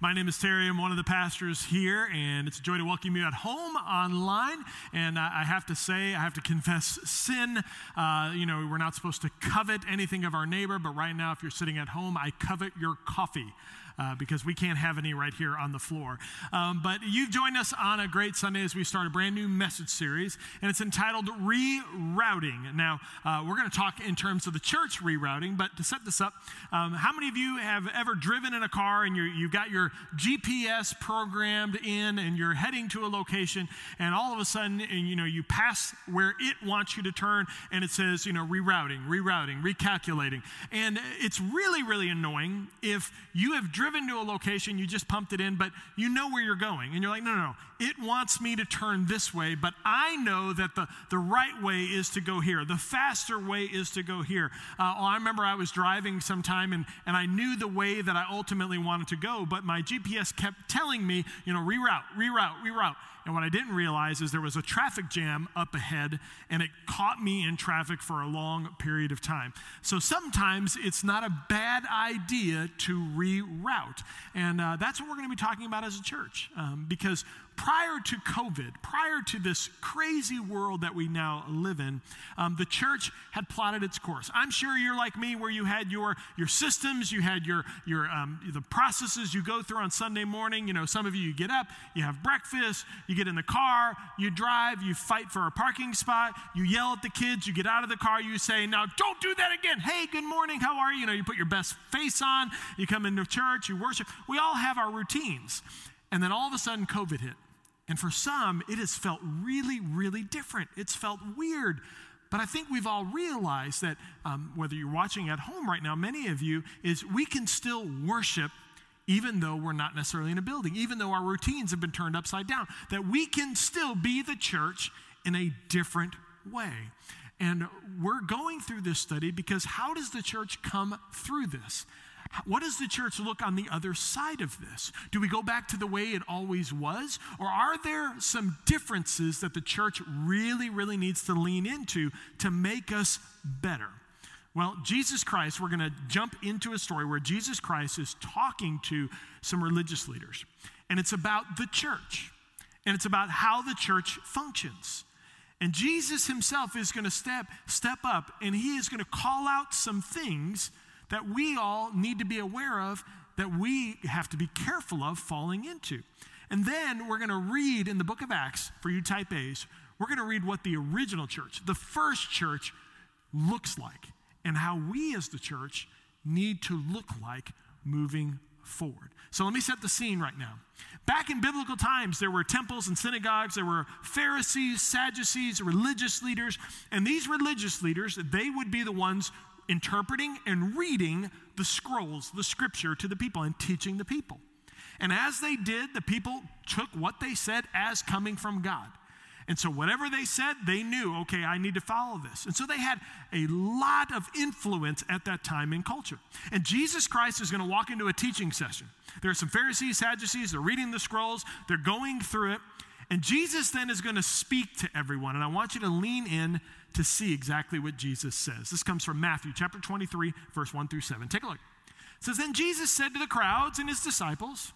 My name is Terry. I'm one of the pastors here, and it's a joy to welcome you at home online. And I have to say, I have to confess sin. Uh, you know, we're not supposed to covet anything of our neighbor, but right now, if you're sitting at home, I covet your coffee uh, because we can't have any right here on the floor. Um, but you've joined us on a great Sunday as we start a brand new message series, and it's entitled Rerouting. Now, uh, we're going to talk in terms of the church rerouting, but to set this up, um, how many of you have ever driven in a car and you you've got your GPS programmed in and you're heading to a location, and all of a sudden, and, you know, you pass where it wants you to turn, and it says, you know, rerouting, rerouting, recalculating. And it's really, really annoying if you have driven driven to a location, you just pumped it in, but you know where you're going. And you're like, no, no, no. It wants me to turn this way, but I know that the, the right way is to go here. The faster way is to go here. Uh, well, I remember I was driving sometime and, and I knew the way that I ultimately wanted to go, but my GPS kept telling me, you know, reroute, reroute, reroute. And what I didn't realize is there was a traffic jam up ahead, and it caught me in traffic for a long period of time. So sometimes it's not a bad idea to reroute. And uh, that's what we're going to be talking about as a church. Um, because prior to COVID, prior to this crazy world that we now live in, um, the church had plotted its course. I'm sure you're like me, where you had your your systems, you had your your um, the processes you go through on Sunday morning. You know, some of you, you get up, you have breakfast, you get in the car, you drive, you fight for a parking spot, you yell at the kids, you get out of the car, you say, "Now don't do that again." Hey, good morning, how are you? You know, you put your best face on, you come into church, you worship. We all have our routines, and then all of a sudden, COVID hit. And for some, it has felt really, really different. It's felt weird. But I think we've all realized that um, whether you're watching at home right now, many of you, is we can still worship even though we're not necessarily in a building, even though our routines have been turned upside down, that we can still be the church in a different way. And we're going through this study because how does the church come through this? What does the church look on the other side of this? Do we go back to the way it always was? Or are there some differences that the church really, really needs to lean into to make us better? Well, Jesus Christ, we're going to jump into a story where Jesus Christ is talking to some religious leaders. And it's about the church, and it's about how the church functions. And Jesus himself is going to step, step up and he is going to call out some things that we all need to be aware of, that we have to be careful of falling into. And then we're going to read in the book of Acts, for you type A's, we're going to read what the original church, the first church, looks like, and how we as the church need to look like moving forward. So let me set the scene right now. Back in biblical times, there were temples and synagogues, there were Pharisees, Sadducees, religious leaders, and these religious leaders, they would be the ones interpreting and reading the scrolls, the scripture to the people and teaching the people. And as they did, the people took what they said as coming from God. And so, whatever they said, they knew, okay, I need to follow this. And so, they had a lot of influence at that time in culture. And Jesus Christ is going to walk into a teaching session. There are some Pharisees, Sadducees, they're reading the scrolls, they're going through it. And Jesus then is going to speak to everyone. And I want you to lean in to see exactly what Jesus says. This comes from Matthew chapter 23, verse 1 through 7. Take a look. It says, Then Jesus said to the crowds and his disciples,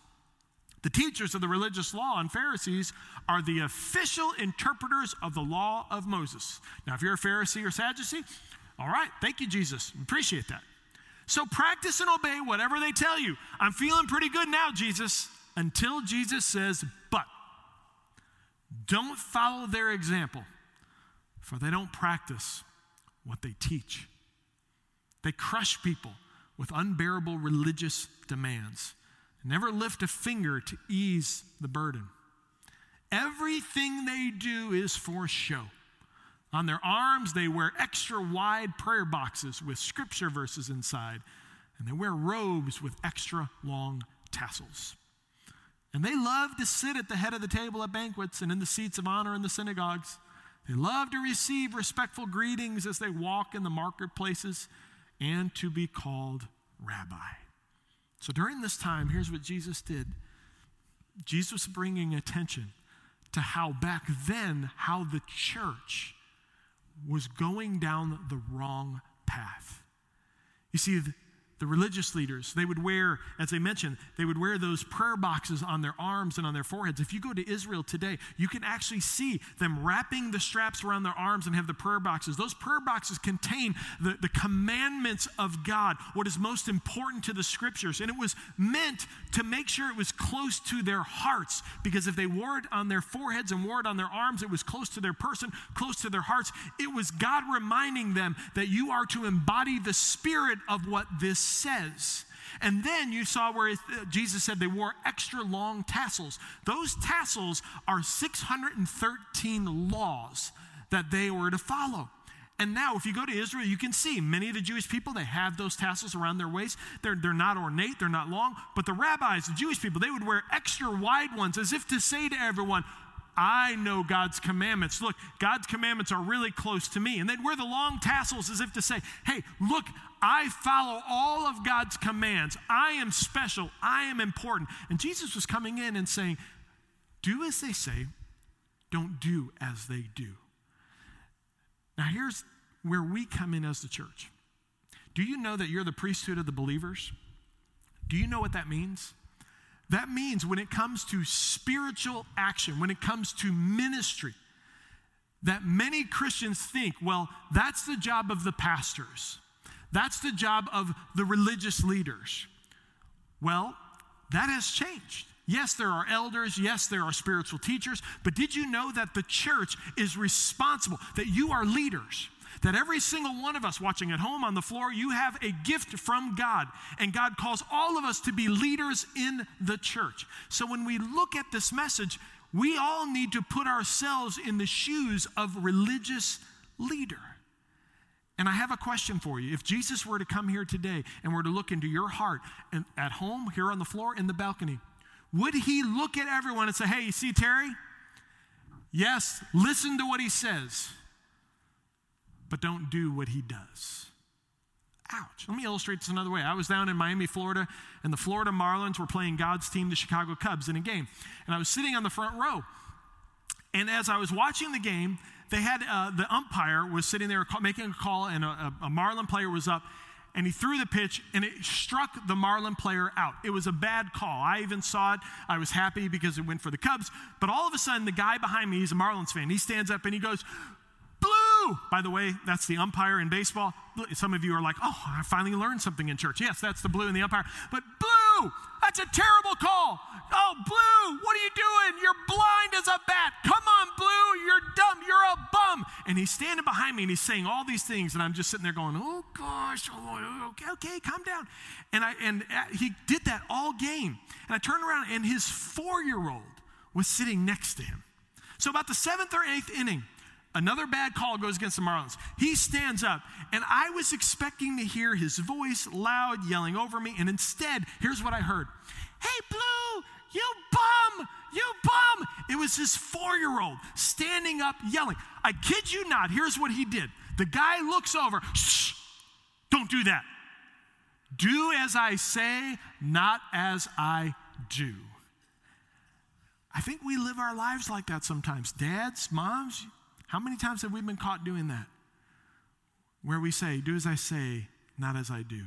the teachers of the religious law and Pharisees are the official interpreters of the law of Moses. Now, if you're a Pharisee or Sadducee, all right, thank you, Jesus. Appreciate that. So practice and obey whatever they tell you. I'm feeling pretty good now, Jesus, until Jesus says, but don't follow their example for they don't practice what they teach. They crush people with unbearable religious demands, never lift a finger to ease the burden. Everything they do is for show. On their arms, they wear extra wide prayer boxes with scripture verses inside, and they wear robes with extra long tassels. And they love to sit at the head of the table at banquets and in the seats of honor in the synagogues They love to receive respectful greetings as they walk in the marketplaces and to be called rabbi. So during this time, here's what Jesus did Jesus bringing attention to how back then, how the church was going down the wrong path. You see, the religious leaders, they would wear, as I mentioned, they would wear those prayer boxes on their arms and on their foreheads. If you go to Israel today, you can actually see them wrapping the straps around their arms and have the prayer boxes. Those prayer boxes contain the, the commandments of God, what is most important to the scriptures. And it was meant to make sure it was close to their hearts, because if they wore it on their foreheads and wore it on their arms, it was close to their person, close to their hearts. It was God reminding them that you are to embody the spirit of what this says. And then you saw where Jesus said they wore extra long tassels. Those tassels are 613 laws that they were to follow. And now, if you go to Israel, you can see many of the Jewish people, they have those tassels around their waist. They're, they're not ornate, they're not long. But the rabbis, the Jewish people, they would wear extra wide ones as if to say to everyone, I know God's commandments. Look, God's commandments are really close to me. And they'd wear the long tassels as if to say, hey, look, I follow all of God's commands. I am special. I am important. And Jesus was coming in and saying, do as they say, don't do as they do. Now, here's where we come in as the church. Do you know that you're the priesthood of the believers? Do you know what that means? That means when it comes to spiritual action, when it comes to ministry, that many Christians think, well, that's the job of the pastors. That's the job of the religious leaders. Well, that has changed. Yes, there are elders. Yes, there are spiritual teachers. But did you know that the church is responsible, that you are leaders? that every single one of us watching at home on the floor, you have a gift from God. And God calls all of us to be leaders in the church. So when we look at this message, we all need to put ourselves in the shoes of religious leader. And I have a question for you. If Jesus were to come here today and were to look into your heart and at home, here on the floor, in the balcony, would he look at everyone and say, Hey, you see Terry? Yes, listen to what he says but don't do what he does. Ouch. Let me illustrate this another way. I was down in Miami, Florida, and the Florida Marlins were playing God's team, the Chicago Cubs, in a game. And I was sitting on the front row. And as I was watching the game, they had uh, the umpire was sitting there making a call, and a, a Marlin player was up, and he threw the pitch, and it struck the Marlin player out. It was a bad call. I even saw it. I was happy because it went for the Cubs. But all of a sudden, the guy behind me, he's a Marlins fan, he stands up and he goes, Blue! By the way, that's the umpire in baseball. Some of you are like, oh, I finally learned something in church. Yes, that's the blue in the umpire. But blue! That's a terrible call. Oh, blue, what are you doing? You're blind as a bat. Come on, blue, you're dumb. You're a bum. And he's standing behind me and he's saying all these things, and I'm just sitting there going, oh gosh, oh, okay, okay, calm down. And I and uh, he did that all game. And I turned around and his four-year-old was sitting next to him. So about the seventh or eighth inning, Another bad call goes against the Marlins. He stands up, and I was expecting to hear his voice loud yelling over me, and instead, here's what I heard Hey, Blue, you bum, you bum. It was his four year old standing up yelling. I kid you not, here's what he did. The guy looks over, shh, don't do that. Do as I say, not as I do. I think we live our lives like that sometimes. Dads, moms, how many times have we been caught doing that? Where we say, Do as I say, not as I do.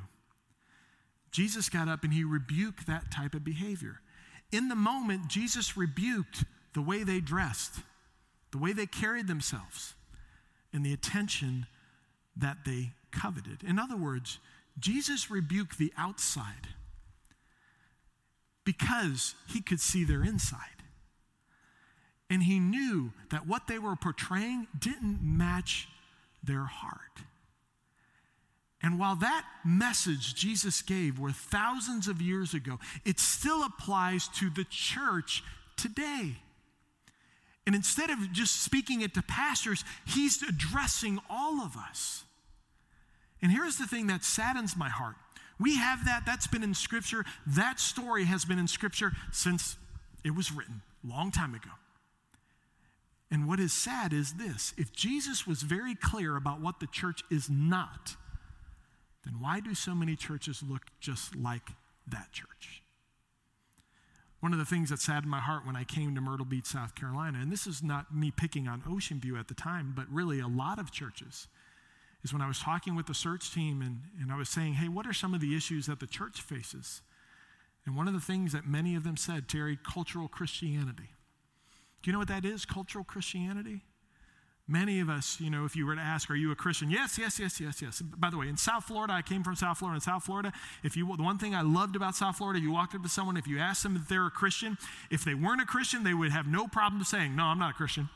Jesus got up and he rebuked that type of behavior. In the moment, Jesus rebuked the way they dressed, the way they carried themselves, and the attention that they coveted. In other words, Jesus rebuked the outside because he could see their inside. And he knew that what they were portraying didn't match their heart. And while that message Jesus gave were thousands of years ago, it still applies to the church today. And instead of just speaking it to pastors, he's addressing all of us. And here's the thing that saddens my heart. We have that, that's been in Scripture. That story has been in Scripture since it was written, long time ago. And what is sad is this if Jesus was very clear about what the church is not, then why do so many churches look just like that church? One of the things that saddened my heart when I came to Myrtle Beach, South Carolina, and this is not me picking on Ocean View at the time, but really a lot of churches, is when I was talking with the search team and, and I was saying, hey, what are some of the issues that the church faces? And one of the things that many of them said, Terry, cultural Christianity. Do you know what that is, cultural Christianity? Many of us, you know, if you were to ask, are you a Christian? Yes, yes, yes, yes, yes. By the way, in South Florida, I came from South Florida. In South Florida, if you, the one thing I loved about South Florida, you walked up to someone, if you asked them if they're a Christian, if they weren't a Christian, they would have no problem saying, no, I'm not a Christian.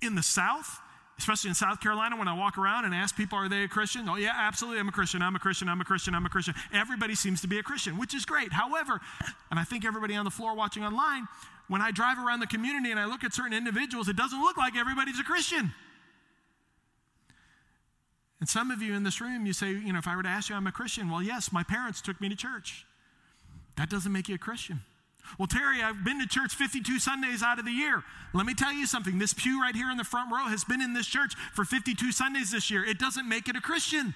In the South, especially in South Carolina, when I walk around and ask people, are they a Christian? Oh, yeah, absolutely, I'm a Christian, I'm a Christian, I'm a Christian, I'm a Christian. Everybody seems to be a Christian, which is great. However, and I think everybody on the floor watching online, when I drive around the community and I look at certain individuals, it doesn't look like everybody's a Christian. And some of you in this room, you say, you know, if I were to ask you, I'm a Christian. Well, yes, my parents took me to church. That doesn't make you a Christian. Well, Terry, I've been to church 52 Sundays out of the year. Let me tell you something. This pew right here in the front row has been in this church for 52 Sundays this year. It doesn't make it a Christian.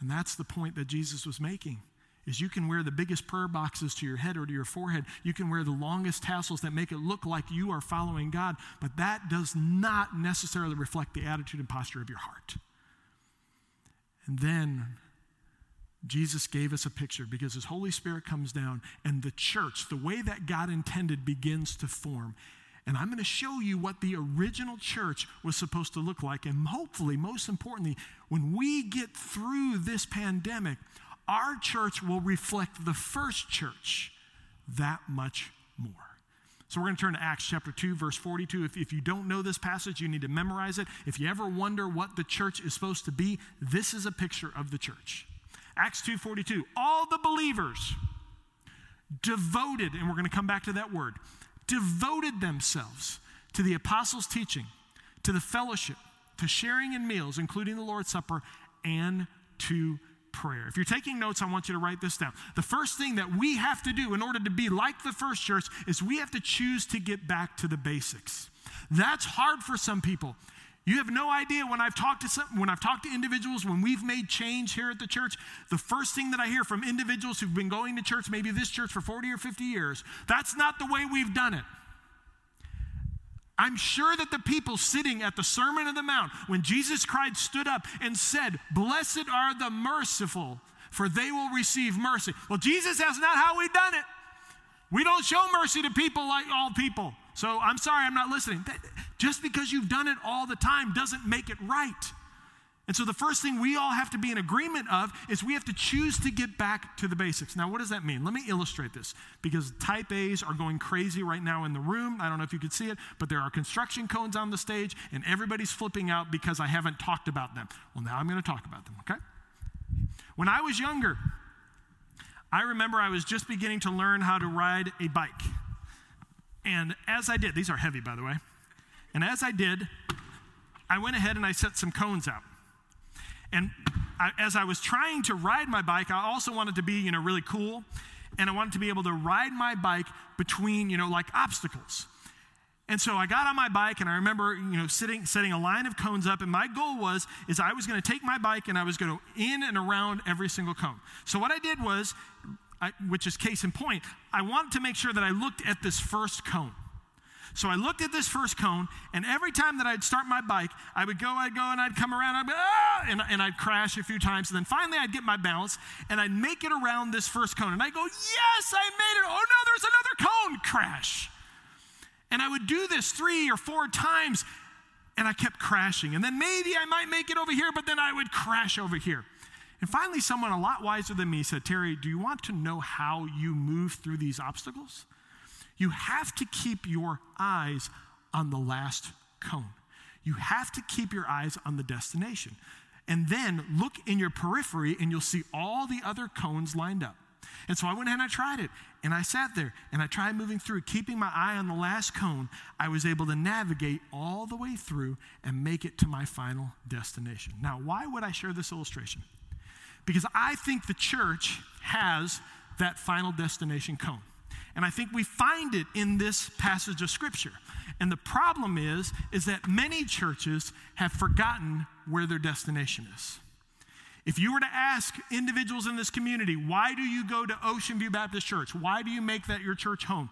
And that's the point that Jesus was making is you can wear the biggest prayer boxes to your head or to your forehead. You can wear the longest tassels that make it look like you are following God, but that does not necessarily reflect the attitude and posture of your heart. And then Jesus gave us a picture because his Holy Spirit comes down and the church, the way that God intended, begins to form. And I'm going to show you what the original church was supposed to look like. And hopefully, most importantly, when we get through this pandemic, our church will reflect the first church that much more. So we're going to turn to Acts chapter 2, verse 42. If, if you don't know this passage, you need to memorize it. If you ever wonder what the church is supposed to be, this is a picture of the church. Acts 2:42. All the believers devoted, and we're going to come back to that word, devoted themselves to the apostles' teaching, to the fellowship, to sharing in meals, including the Lord's Supper, and to prayer. If you're taking notes, I want you to write this down. The first thing that we have to do in order to be like the first church is we have to choose to get back to the basics. That's hard for some people. You have no idea when I've talked to some, when I've talked to individuals when we've made change here at the church, the first thing that I hear from individuals who've been going to church, maybe this church for 40 or 50 years, that's not the way we've done it. I'm sure that the people sitting at the Sermon of the Mount, when Jesus Christ stood up and said, Blessed are the merciful, for they will receive mercy. Well, Jesus, that's not how we've done it. We don't show mercy to people like all people. So I'm sorry, I'm not listening. Just because you've done it all the time doesn't make it right. And so the first thing we all have to be in agreement of is we have to choose to get back to the basics. Now, what does that mean? Let me illustrate this because type A's are going crazy right now in the room. I don't know if you could see it, but there are construction cones on the stage and everybody's flipping out because I haven't talked about them. Well, now I'm going to talk about them, okay? When I was younger, I remember I was just beginning to learn how to ride a bike. And as I did, these are heavy, by the way, and as I did, I went ahead and I set some cones out. And I, as I was trying to ride my bike, I also wanted to be, you know, really cool. And I wanted to be able to ride my bike between, you know, like obstacles. And so I got on my bike and I remember, you know, sitting, setting a line of cones up. And my goal was, is I was going to take my bike and I was going to in and around every single cone. So what I did was, I, which is case in point, I wanted to make sure that I looked at this first cone. So I looked at this first cone, and every time that I'd start my bike, I would go, I'd go, and I'd come around, I'd be, ah! and, and I'd crash a few times. And then finally, I'd get my balance, and I'd make it around this first cone. And I'd go, yes, I made it. Oh, no, there's another cone. Crash. And I would do this three or four times, and I kept crashing. And then maybe I might make it over here, but then I would crash over here. And finally, someone a lot wiser than me said, Terry, do you want to know how you move through these obstacles? You have to keep your eyes on the last cone. You have to keep your eyes on the destination. And then look in your periphery and you'll see all the other cones lined up. And so I went ahead and I tried it. And I sat there and I tried moving through, keeping my eye on the last cone. I was able to navigate all the way through and make it to my final destination. Now, why would I share this illustration? Because I think the church has that final destination cone. And I think we find it in this passage of scripture. And the problem is is that many churches have forgotten where their destination is. If you were to ask individuals in this community, why do you go to Ocean View Baptist Church? Why do you make that your church home?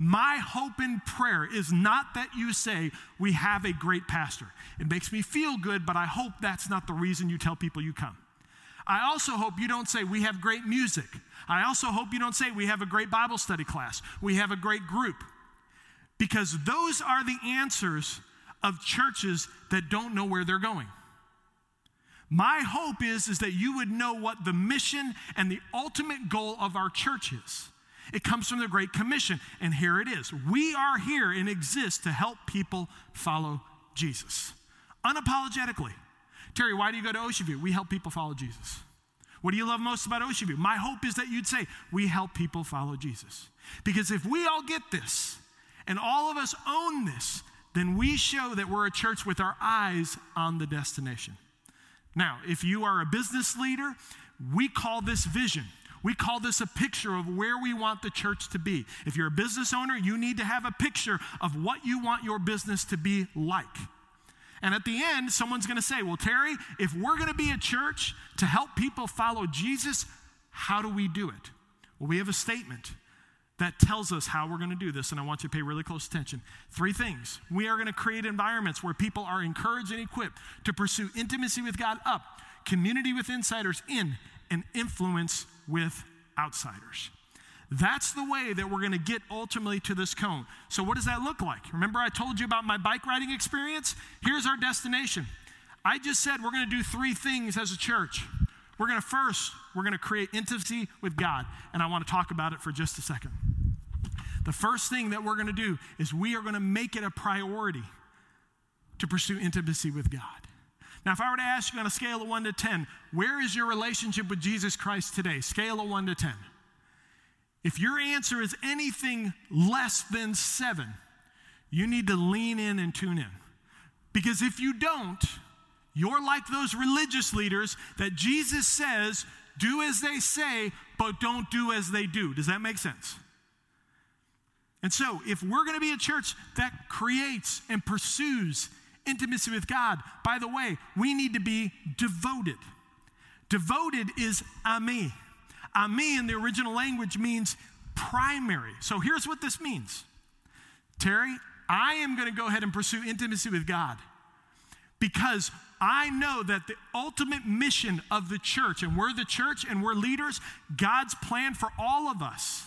My hope and prayer is not that you say, We have a great pastor. It makes me feel good, but I hope that's not the reason you tell people you come. I also hope you don't say, We have great music. I also hope you don't say, We have a great Bible study class. We have a great group. Because those are the answers of churches that don't know where they're going. My hope is, is that you would know what the mission and the ultimate goal of our church is. It comes from the Great Commission, and here it is. We are here and exist to help people follow Jesus unapologetically. Terry, why do you go to Ocean View? We help people follow Jesus. What do you love most about Ocean View? My hope is that you'd say, We help people follow Jesus. Because if we all get this and all of us own this, then we show that we're a church with our eyes on the destination. Now, if you are a business leader, we call this vision. We call this a picture of where we want the church to be. If you're a business owner, you need to have a picture of what you want your business to be like. And at the end, someone's going to say, Well, Terry, if we're going to be a church to help people follow Jesus, how do we do it? Well, we have a statement that tells us how we're going to do this, and I want you to pay really close attention. Three things. We are going to create environments where people are encouraged and equipped to pursue intimacy with God up, community with insiders in, and influence with outsiders. That's the way that we're going to get ultimately to this cone. So, what does that look like? Remember, I told you about my bike riding experience? Here's our destination. I just said we're going to do three things as a church. We're going to first, we're going to create intimacy with God, and I want to talk about it for just a second. The first thing that we're going to do is we are going to make it a priority to pursue intimacy with God. Now, if I were to ask you on a scale of 1 to 10, where is your relationship with Jesus Christ today? Scale of 1 to 10. If your answer is anything less than 7, you need to lean in and tune in. Because if you don't, you're like those religious leaders that Jesus says, do as they say, but don't do as they do. Does that make sense? And so, if we're going to be a church that creates and pursues intimacy with God, by the way, we need to be devoted. Devoted is ami. Ami in the original language means primary. So here's what this means Terry, I am going to go ahead and pursue intimacy with God because I know that the ultimate mission of the church, and we're the church and we're leaders, God's plan for all of us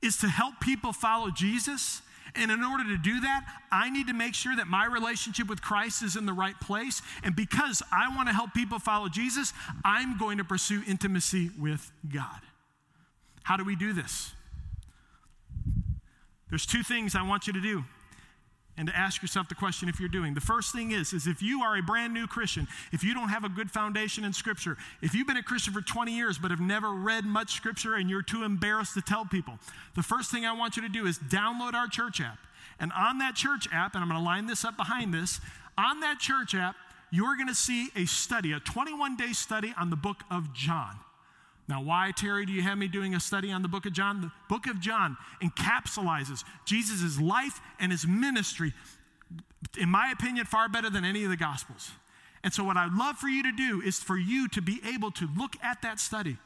is to help people follow Jesus. And in order to do that, I need to make sure that my relationship with Christ is in the right place. And because I want to help people follow Jesus, I'm going to pursue intimacy with God. How do we do this? There's two things I want you to do and to ask yourself the question if you're doing. The first thing is is if you are a brand new Christian, if you don't have a good foundation in scripture, if you've been a Christian for 20 years but have never read much scripture and you're too embarrassed to tell people, the first thing I want you to do is download our church app. And on that church app, and I'm going to line this up behind this, on that church app, you're going to see a study, a 21 day study on the book of John. Now, why, Terry, do you have me doing a study on the book of John? The book of John encapsulizes Jesus' life and his ministry, in my opinion, far better than any of the Gospels. And so, what I'd love for you to do is for you to be able to look at that study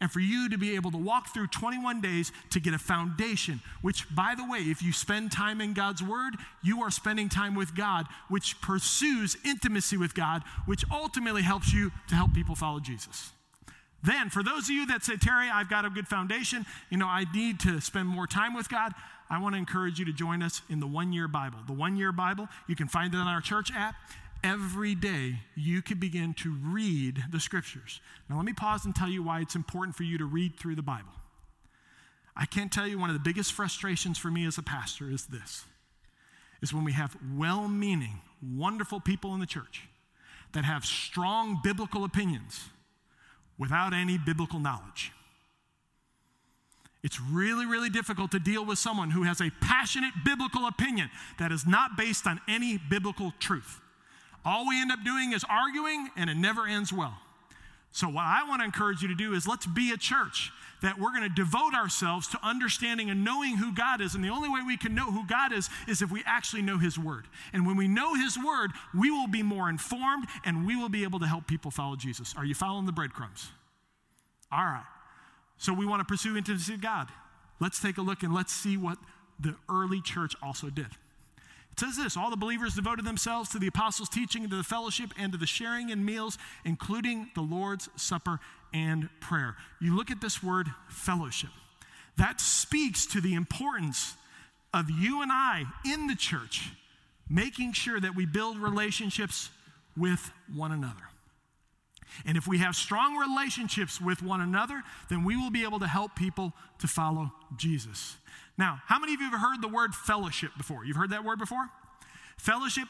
and for you to be able to walk through 21 days to get a foundation, which, by the way, if you spend time in God's Word, you are spending time with God, which pursues intimacy with God, which ultimately helps you to help people follow Jesus. Then, for those of you that say, Terry, I've got a good foundation, you know, I need to spend more time with God, I want to encourage you to join us in the one year Bible. The one year Bible, you can find it on our church app. Every day, you can begin to read the scriptures. Now, let me pause and tell you why it's important for you to read through the Bible. I can't tell you one of the biggest frustrations for me as a pastor is this is when we have well meaning, wonderful people in the church that have strong biblical opinions without any biblical knowledge. It's really, really difficult to deal with someone who has a passionate biblical opinion that is not based on any biblical truth. All we end up doing is arguing, and it never ends well. So, what I want to encourage you to do is let's be a church that we're going to devote ourselves to understanding and knowing who God is. And the only way we can know who God is is if we actually know His Word. And when we know His Word, we will be more informed and we will be able to help people follow Jesus. Are you following the breadcrumbs? All right. So, we want to pursue intimacy with God. Let's take a look and let's see what the early church also did. It says this all the believers devoted themselves to the apostles' teaching, to the fellowship, and to the sharing in meals, including the Lord's Supper and prayer. You look at this word fellowship. That speaks to the importance of you and I in the church, making sure that we build relationships with one another. And if we have strong relationships with one another, then we will be able to help people to follow Jesus. Now, how many of you have heard the word fellowship before? You've heard that word before? Fellowship,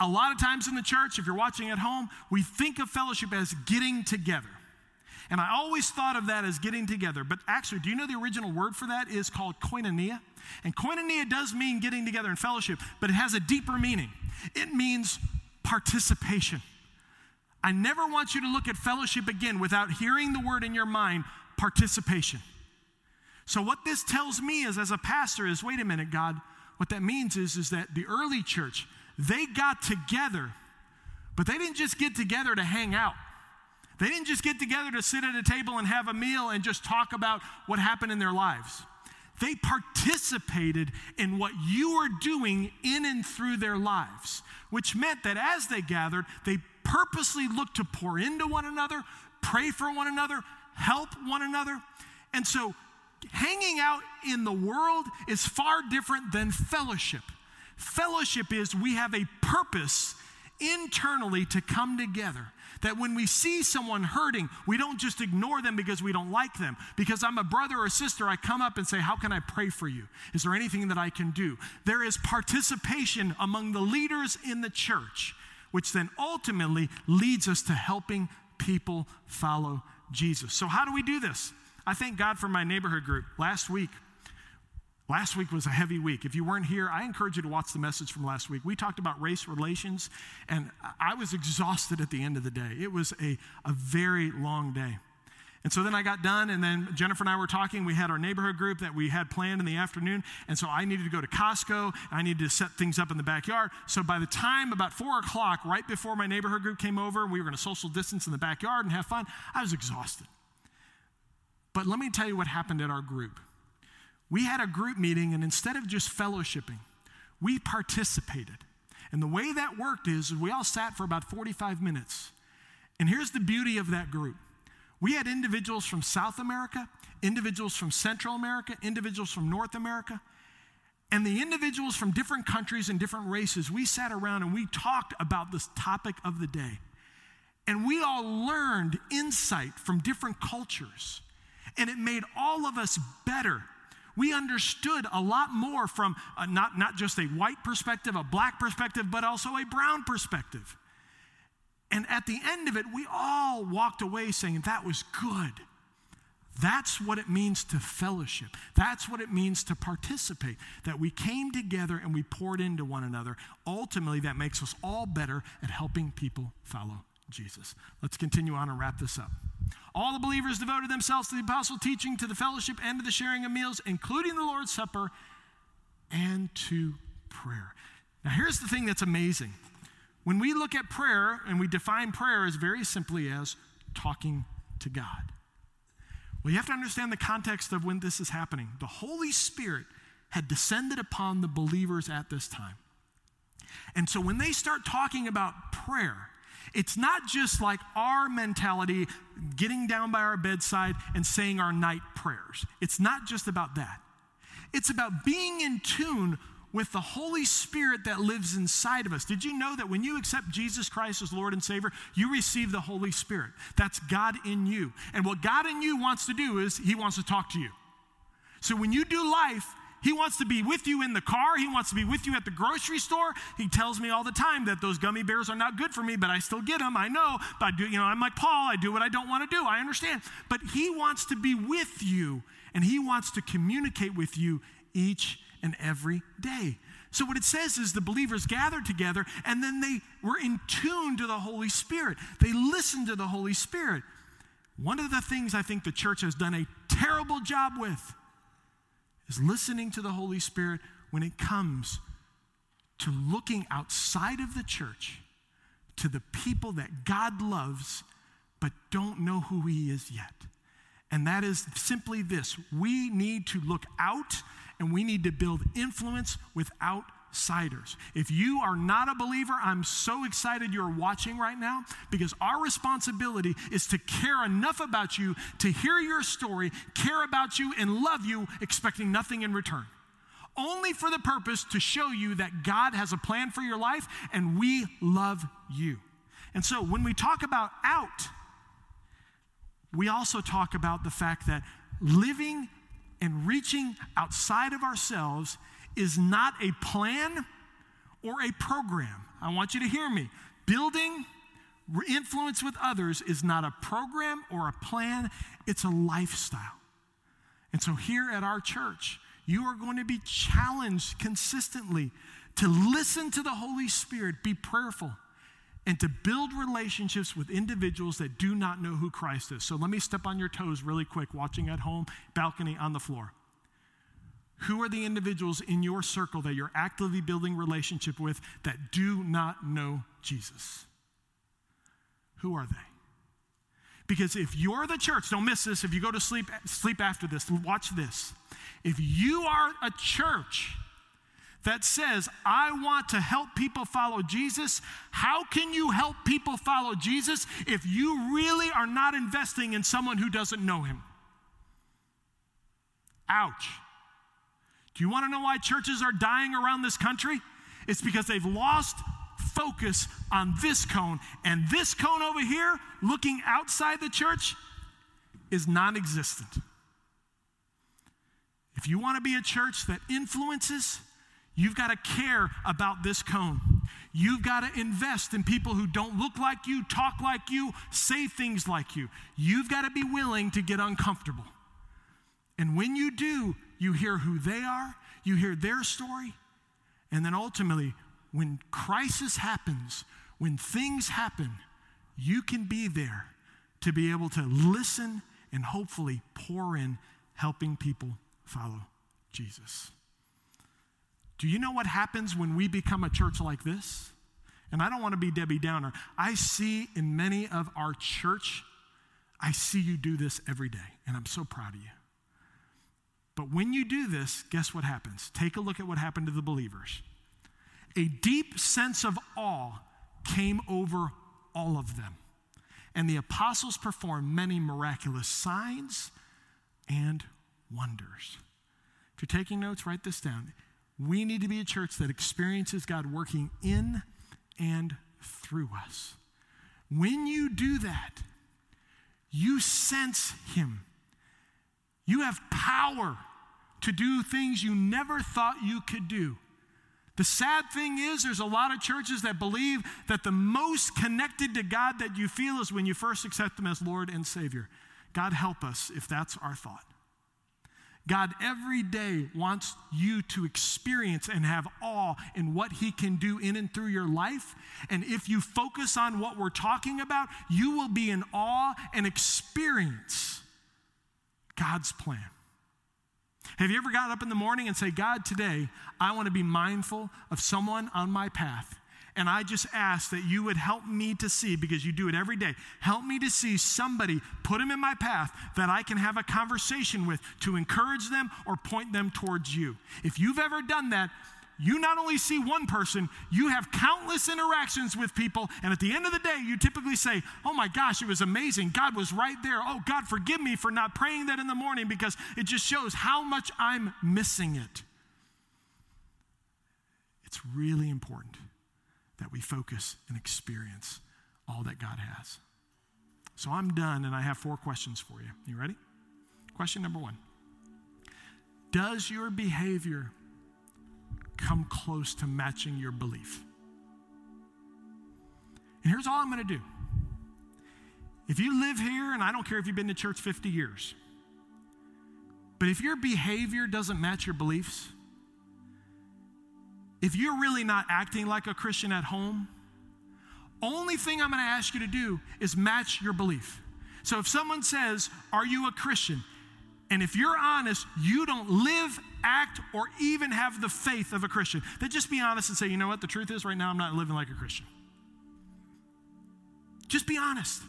a lot of times in the church, if you're watching at home, we think of fellowship as getting together. And I always thought of that as getting together. But actually, do you know the original word for that is called koinonia? And koinonia does mean getting together in fellowship, but it has a deeper meaning. It means participation. I never want you to look at fellowship again without hearing the word in your mind participation. So, what this tells me is, as a pastor, is wait a minute, God, what that means is, is that the early church, they got together, but they didn't just get together to hang out. They didn't just get together to sit at a table and have a meal and just talk about what happened in their lives. They participated in what you were doing in and through their lives, which meant that as they gathered, they purposely looked to pour into one another, pray for one another, help one another. And so hanging out in the world is far different than fellowship. Fellowship is we have a purpose internally to come together. That when we see someone hurting, we don't just ignore them because we don't like them. Because I'm a brother or sister, I come up and say, How can I pray for you? Is there anything that I can do? There is participation among the leaders in the church, which then ultimately leads us to helping people follow Jesus. So, how do we do this? I thank God for my neighborhood group. Last week, Last week was a heavy week. If you weren't here, I encourage you to watch the message from last week. We talked about race relations, and I was exhausted at the end of the day. It was a, a very long day. And so then I got done, and then Jennifer and I were talking. We had our neighborhood group that we had planned in the afternoon. And so I needed to go to Costco. I needed to set things up in the backyard. So by the time about four o'clock, right before my neighborhood group came over, we were going to social distance in the backyard and have fun. I was exhausted. But let me tell you what happened at our group. We had a group meeting, and instead of just fellowshipping, we participated. And the way that worked is we all sat for about 45 minutes. And here's the beauty of that group we had individuals from South America, individuals from Central America, individuals from North America. And the individuals from different countries and different races, we sat around and we talked about this topic of the day. And we all learned insight from different cultures. And it made all of us better. We understood a lot more from a, not, not just a white perspective, a black perspective, but also a brown perspective. And at the end of it, we all walked away saying, That was good. That's what it means to fellowship. That's what it means to participate. That we came together and we poured into one another. Ultimately, that makes us all better at helping people follow Jesus. Let's continue on and wrap this up. All the believers devoted themselves to the apostle teaching, to the fellowship, and to the sharing of meals, including the Lord's Supper and to prayer. Now, here's the thing that's amazing. When we look at prayer and we define prayer as very simply as talking to God. Well, you have to understand the context of when this is happening. The Holy Spirit had descended upon the believers at this time. And so when they start talking about prayer, it's not just like our mentality, getting down by our bedside and saying our night prayers. It's not just about that. It's about being in tune with the Holy Spirit that lives inside of us. Did you know that when you accept Jesus Christ as Lord and Savior, you receive the Holy Spirit? That's God in you. And what God in you wants to do is He wants to talk to you. So when you do life, he wants to be with you in the car. He wants to be with you at the grocery store. He tells me all the time that those gummy bears are not good for me, but I still get them. I know, but I do, you know, I'm like Paul. I do what I don't want to do. I understand. But he wants to be with you and he wants to communicate with you each and every day. So, what it says is the believers gathered together and then they were in tune to the Holy Spirit. They listened to the Holy Spirit. One of the things I think the church has done a terrible job with is listening to the Holy Spirit when it comes to looking outside of the church to the people that God loves but don't know who He is yet. And that is simply this we need to look out and we need to build influence with outsiders. If you are not a believer, I'm so excited you're watching right now because our responsibility is to care enough about you to hear your story, care about you, and love you, expecting nothing in return. Only for the purpose to show you that God has a plan for your life and we love you. And so when we talk about out, we also talk about the fact that living and reaching outside of ourselves is not a plan or a program. I want you to hear me. Building influence with others is not a program or a plan, it's a lifestyle. And so here at our church, you are going to be challenged consistently to listen to the Holy Spirit, be prayerful, and to build relationships with individuals that do not know who Christ is. So let me step on your toes really quick, watching at home, balcony, on the floor. Who are the individuals in your circle that you're actively building relationship with that do not know Jesus? Who are they? Because if you're the church, don't miss this. If you go to sleep, sleep after this, watch this. If you are a church that says, I want to help people follow Jesus, how can you help people follow Jesus if you really are not investing in someone who doesn't know him? Ouch. Do you want to know why churches are dying around this country? It's because they've lost focus on this cone. And this cone over here, looking outside the church, is non existent. If you want to be a church that influences, You've got to care about this cone. You've got to invest in people who don't look like you, talk like you, say things like you. You've got to be willing to get uncomfortable. And when you do, you hear who they are, you hear their story, and then ultimately, when crisis happens, when things happen, you can be there to be able to listen and hopefully pour in helping people follow Jesus. Do you know what happens when we become a church like this? And I don't want to be Debbie Downer. I see in many of our church, I see you do this every day, and I'm so proud of you. But when you do this, guess what happens? Take a look at what happened to the believers. A deep sense of awe came over all of them. And the apostles performed many miraculous signs and wonders. If you're taking notes, write this down. We need to be a church that experiences God working in and through us. When you do that, you sense Him. You have power to do things you never thought you could do. The sad thing is, there's a lot of churches that believe that the most connected to God that you feel is when you first accept Him as Lord and Savior. God help us if that's our thought. God every day wants you to experience and have awe in what He can do in and through your life. And if you focus on what we're talking about, you will be in awe and experience God's plan. Have you ever got up in the morning and say, God, today I want to be mindful of someone on my path and I just ask that you would help me to see, because you do it every day, help me to see somebody, put them in my path that I can have a conversation with to encourage them or point them towards you. If you've ever done that, you not only see one person, you have countless interactions with people. And at the end of the day, you typically say, Oh my gosh, it was amazing. God was right there. Oh, God, forgive me for not praying that in the morning because it just shows how much I'm missing it. It's really important that we focus and experience all that God has. So I'm done, and I have four questions for you. You ready? Question number one Does your behavior come close to matching your belief? And here's all I'm going to do. If you live here, and I don't care if you've been to church 50 years, but if your behavior doesn't match your beliefs, if you're really not acting like a Christian at home, only thing I'm going to ask you to do is match your belief. So if someone says, Are you a Christian? And if you're honest, you don't live, act, or even have the faith of a Christian, then just be honest and say, You know what? The truth is, right now, I'm not living like a Christian. Just be honest.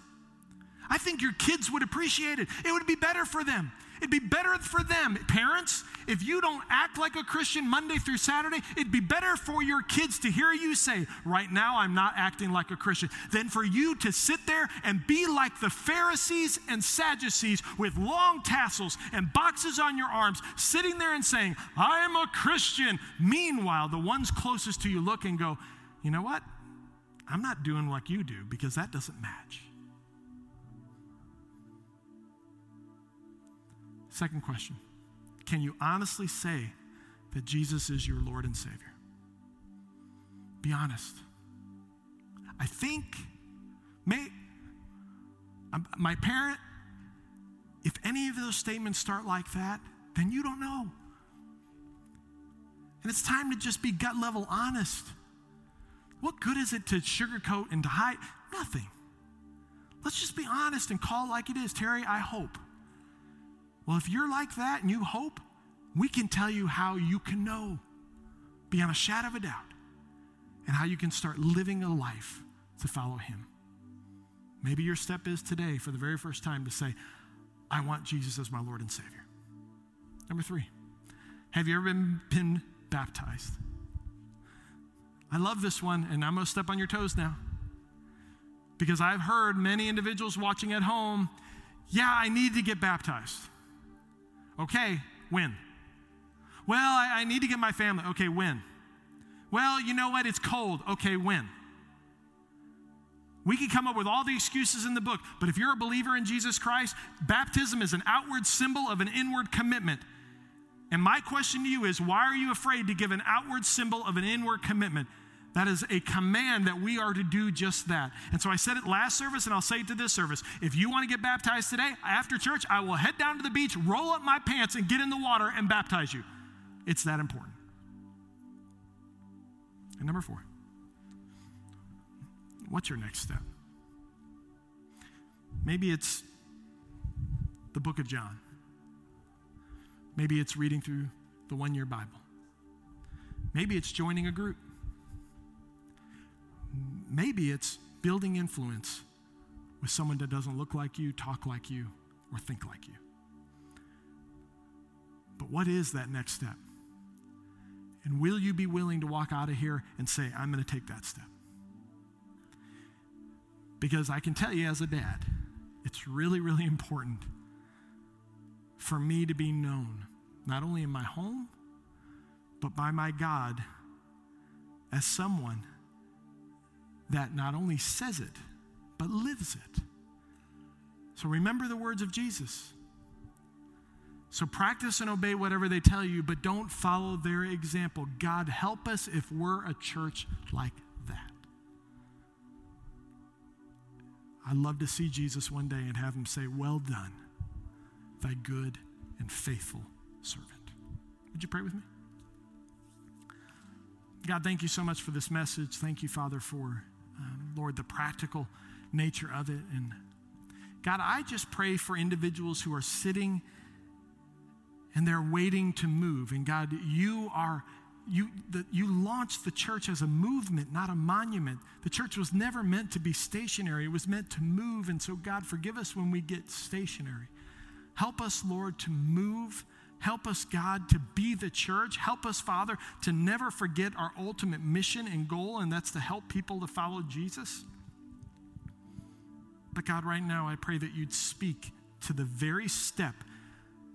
I think your kids would appreciate it. It would be better for them. It'd be better for them. Parents, if you don't act like a Christian Monday through Saturday, it'd be better for your kids to hear you say, Right now, I'm not acting like a Christian, than for you to sit there and be like the Pharisees and Sadducees with long tassels and boxes on your arms, sitting there and saying, I am a Christian. Meanwhile, the ones closest to you look and go, You know what? I'm not doing like you do because that doesn't match. Second question Can you honestly say that Jesus is your Lord and Savior? Be honest. I think, may, um, my parent, if any of those statements start like that, then you don't know. And it's time to just be gut level honest. What good is it to sugarcoat and to hide? Nothing. Let's just be honest and call like it is. Terry, I hope. Well, if you're like that and you hope, we can tell you how you can know beyond a shadow of a doubt and how you can start living a life to follow Him. Maybe your step is today, for the very first time, to say, I want Jesus as my Lord and Savior. Number three, have you ever been, been baptized? I love this one, and I'm going to step on your toes now. Because I've heard many individuals watching at home, yeah, I need to get baptized. Okay, when? Well, I, I need to get my family. Okay, when? Well, you know what? It's cold. Okay, when? We can come up with all the excuses in the book, but if you're a believer in Jesus Christ, baptism is an outward symbol of an inward commitment. And my question to you is why are you afraid to give an outward symbol of an inward commitment? That is a command that we are to do just that. And so I said it last service and I'll say it to this service. If you want to get baptized today, after church, I will head down to the beach, roll up my pants, and get in the water and baptize you. It's that important. And number four, what's your next step? Maybe it's the book of John. Maybe it's reading through the one year Bible. Maybe it's joining a group. Maybe it's building influence with someone that doesn't look like you, talk like you, or think like you. But what is that next step? And will you be willing to walk out of here and say, I'm going to take that step? Because I can tell you as a dad, it's really, really important for me to be known, not only in my home, but by my God as someone that not only says it, but lives it. So remember the words of Jesus. So practice and obey whatever they tell you, but don't follow their example. God, help us if we're a church like that. I'd love to see Jesus one day and have him say, Well done, thy good and faithful servant. Would you pray with me? God, thank you so much for this message. Thank you, Father, for um, Lord, the practical nature of it. And God, I just pray for individuals who are sitting and they're waiting to move. And God, you are. You, the, you launched the church as a movement, not a monument. The church was never meant to be stationary, it was meant to move. And so, God, forgive us when we get stationary. Help us, Lord, to move Help us, God, to be the church. Help us, Father, to never forget our ultimate mission and goal, and that's to help people to follow Jesus. But God, right now, I pray that you'd speak to the very step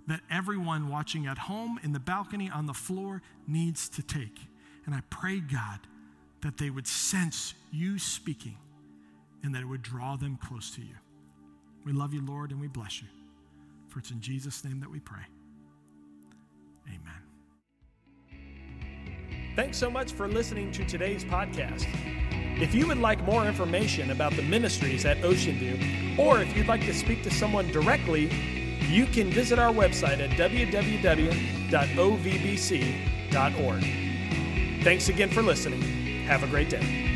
that everyone watching at home, in the balcony, on the floor needs to take. And I pray, God, that they would sense you speaking and that it would draw them close to you. We love you, Lord, and we bless you. For it's in Jesus' name that we pray. Amen. Thanks so much for listening to today's podcast. If you would like more information about the ministries at Ocean View, or if you'd like to speak to someone directly, you can visit our website at www.ovbc.org. Thanks again for listening. Have a great day.